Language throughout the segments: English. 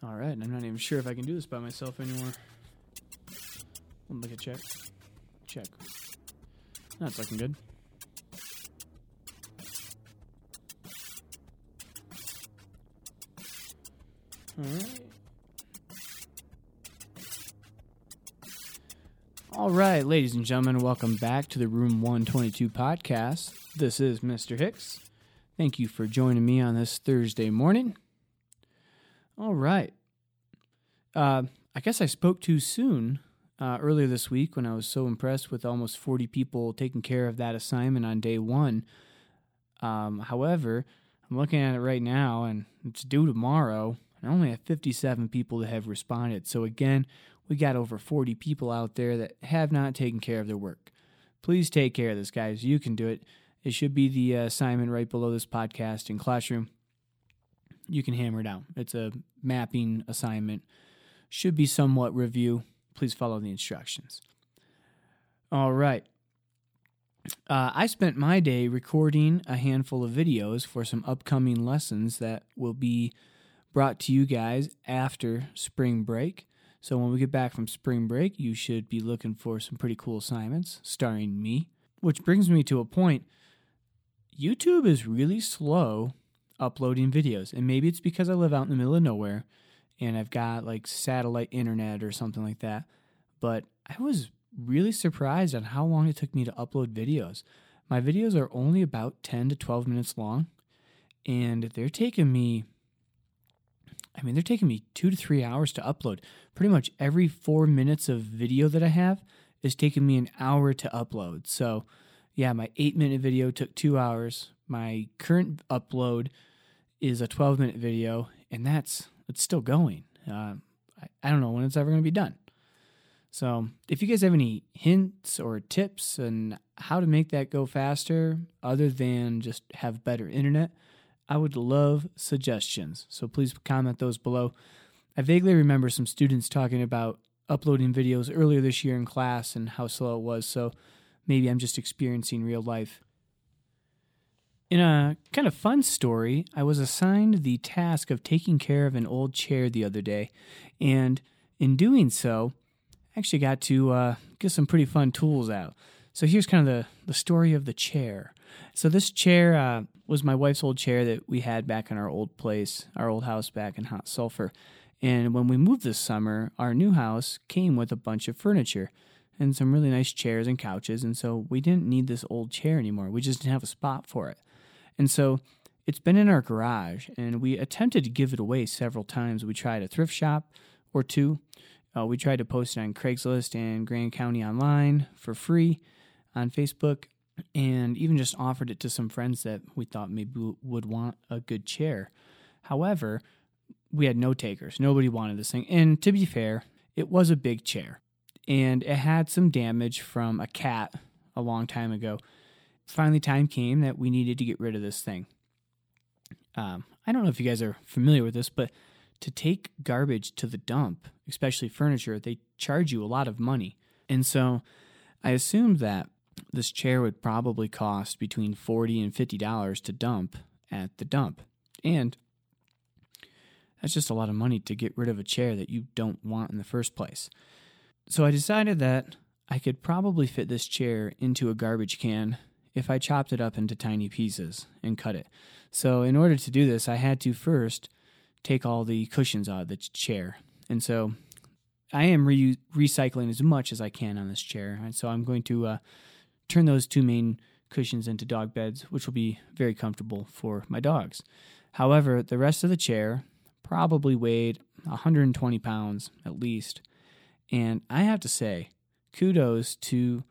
All right, I'm not even sure if I can do this by myself anymore. Let me check. Check. That's looking good. All right. All right, ladies and gentlemen, welcome back to the Room 122 podcast. This is Mr. Hicks. Thank you for joining me on this Thursday morning. All right. Uh, I guess I spoke too soon uh, earlier this week when I was so impressed with almost 40 people taking care of that assignment on day one. Um, however, I'm looking at it right now and it's due tomorrow. I only have 57 people that have responded. So, again, we got over 40 people out there that have not taken care of their work. Please take care of this, guys. You can do it. It should be the uh, assignment right below this podcast in Classroom. You can hammer it out. It's a mapping assignment. Should be somewhat review. Please follow the instructions. All right. Uh, I spent my day recording a handful of videos for some upcoming lessons that will be brought to you guys after spring break. So when we get back from spring break, you should be looking for some pretty cool assignments starring me. Which brings me to a point YouTube is really slow uploading videos. And maybe it's because I live out in the middle of nowhere and I've got like satellite internet or something like that. But I was really surprised on how long it took me to upload videos. My videos are only about 10 to 12 minutes long and they're taking me I mean, they're taking me two to three hours to upload. Pretty much every four minutes of video that I have is taking me an hour to upload. So, yeah, my eight minute video took two hours. My current upload is a 12 minute video, and that's it's still going. Uh, I, I don't know when it's ever going to be done. So, if you guys have any hints or tips on how to make that go faster, other than just have better internet, I would love suggestions. So please comment those below. I vaguely remember some students talking about uploading videos earlier this year in class and how slow it was, so maybe I'm just experiencing real life. In a kind of fun story, I was assigned the task of taking care of an old chair the other day, and in doing so, I actually got to uh, get some pretty fun tools out. So here's kind of the, the story of the chair. So this chair uh, was my wife's old chair that we had back in our old place, our old house back in Hot Sulphur. And when we moved this summer, our new house came with a bunch of furniture and some really nice chairs and couches. And so we didn't need this old chair anymore. We just didn't have a spot for it. And so it's been in our garage, and we attempted to give it away several times. We tried a thrift shop or two. Uh, we tried to post it on Craigslist and Grand County Online for free on Facebook, and even just offered it to some friends that we thought maybe would want a good chair. However, we had no takers. Nobody wanted this thing. And to be fair, it was a big chair, and it had some damage from a cat a long time ago finally time came that we needed to get rid of this thing. Um, I don't know if you guys are familiar with this, but to take garbage to the dump, especially furniture, they charge you a lot of money. And so I assumed that this chair would probably cost between 40 and $50 to dump at the dump. And that's just a lot of money to get rid of a chair that you don't want in the first place. So I decided that I could probably fit this chair into a garbage can if I chopped it up into tiny pieces and cut it. So, in order to do this, I had to first take all the cushions out of the chair. And so, I am re- recycling as much as I can on this chair. And so, I'm going to uh, turn those two main cushions into dog beds, which will be very comfortable for my dogs. However, the rest of the chair probably weighed 120 pounds at least. And I have to say, kudos to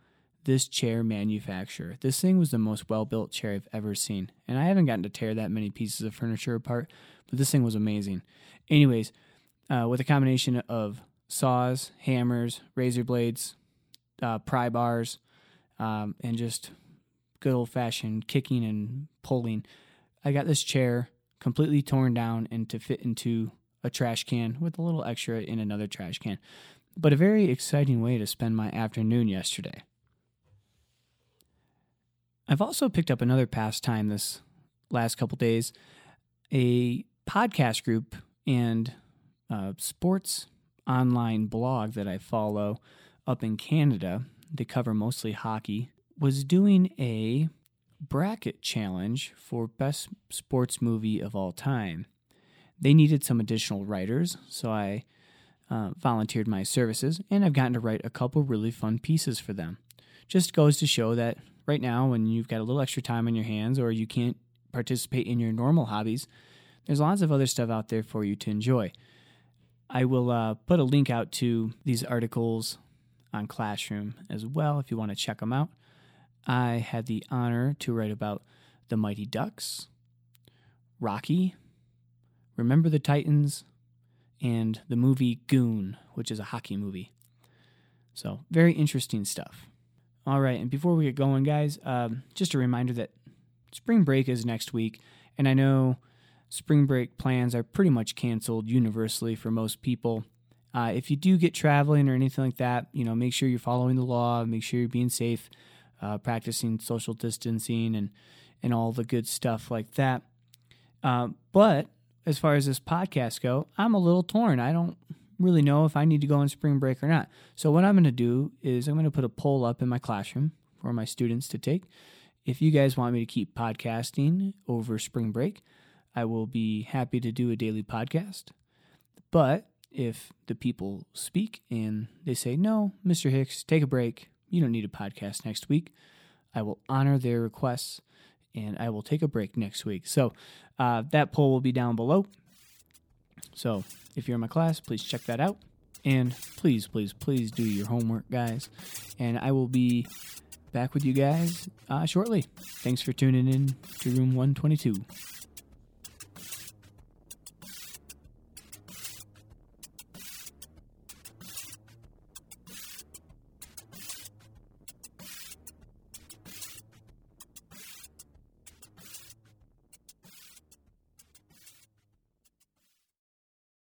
this chair manufacturer. This thing was the most well built chair I've ever seen. And I haven't gotten to tear that many pieces of furniture apart, but this thing was amazing. Anyways, uh, with a combination of saws, hammers, razor blades, uh, pry bars, um, and just good old fashioned kicking and pulling, I got this chair completely torn down and to fit into a trash can with a little extra in another trash can. But a very exciting way to spend my afternoon yesterday. I've also picked up another pastime this last couple days, a podcast group and sports online blog that I follow up in Canada. They cover mostly hockey. Was doing a bracket challenge for best sports movie of all time. They needed some additional writers, so I uh, volunteered my services, and I've gotten to write a couple really fun pieces for them. Just goes to show that right now, when you've got a little extra time on your hands or you can't participate in your normal hobbies, there's lots of other stuff out there for you to enjoy. I will uh, put a link out to these articles on Classroom as well if you want to check them out. I had the honor to write about the Mighty Ducks, Rocky, Remember the Titans, and the movie Goon, which is a hockey movie. So, very interesting stuff. All right, and before we get going, guys, um, just a reminder that spring break is next week, and I know spring break plans are pretty much canceled universally for most people. Uh, if you do get traveling or anything like that, you know, make sure you're following the law, make sure you're being safe, uh, practicing social distancing, and and all the good stuff like that. Uh, but as far as this podcast go, I'm a little torn. I don't really know if I need to go on spring break or not. So what I'm going to do is I'm going to put a poll up in my classroom for my students to take. If you guys want me to keep podcasting over spring break, I will be happy to do a daily podcast. But if the people speak and they say, no, Mr. Hicks, take a break, you don't need a podcast next week, I will honor their requests and I will take a break next week. So uh, that poll will be down below. So if you're in my class, please check that out. And please, please, please do your homework, guys. And I will be back with you guys uh, shortly. Thanks for tuning in to Room 122.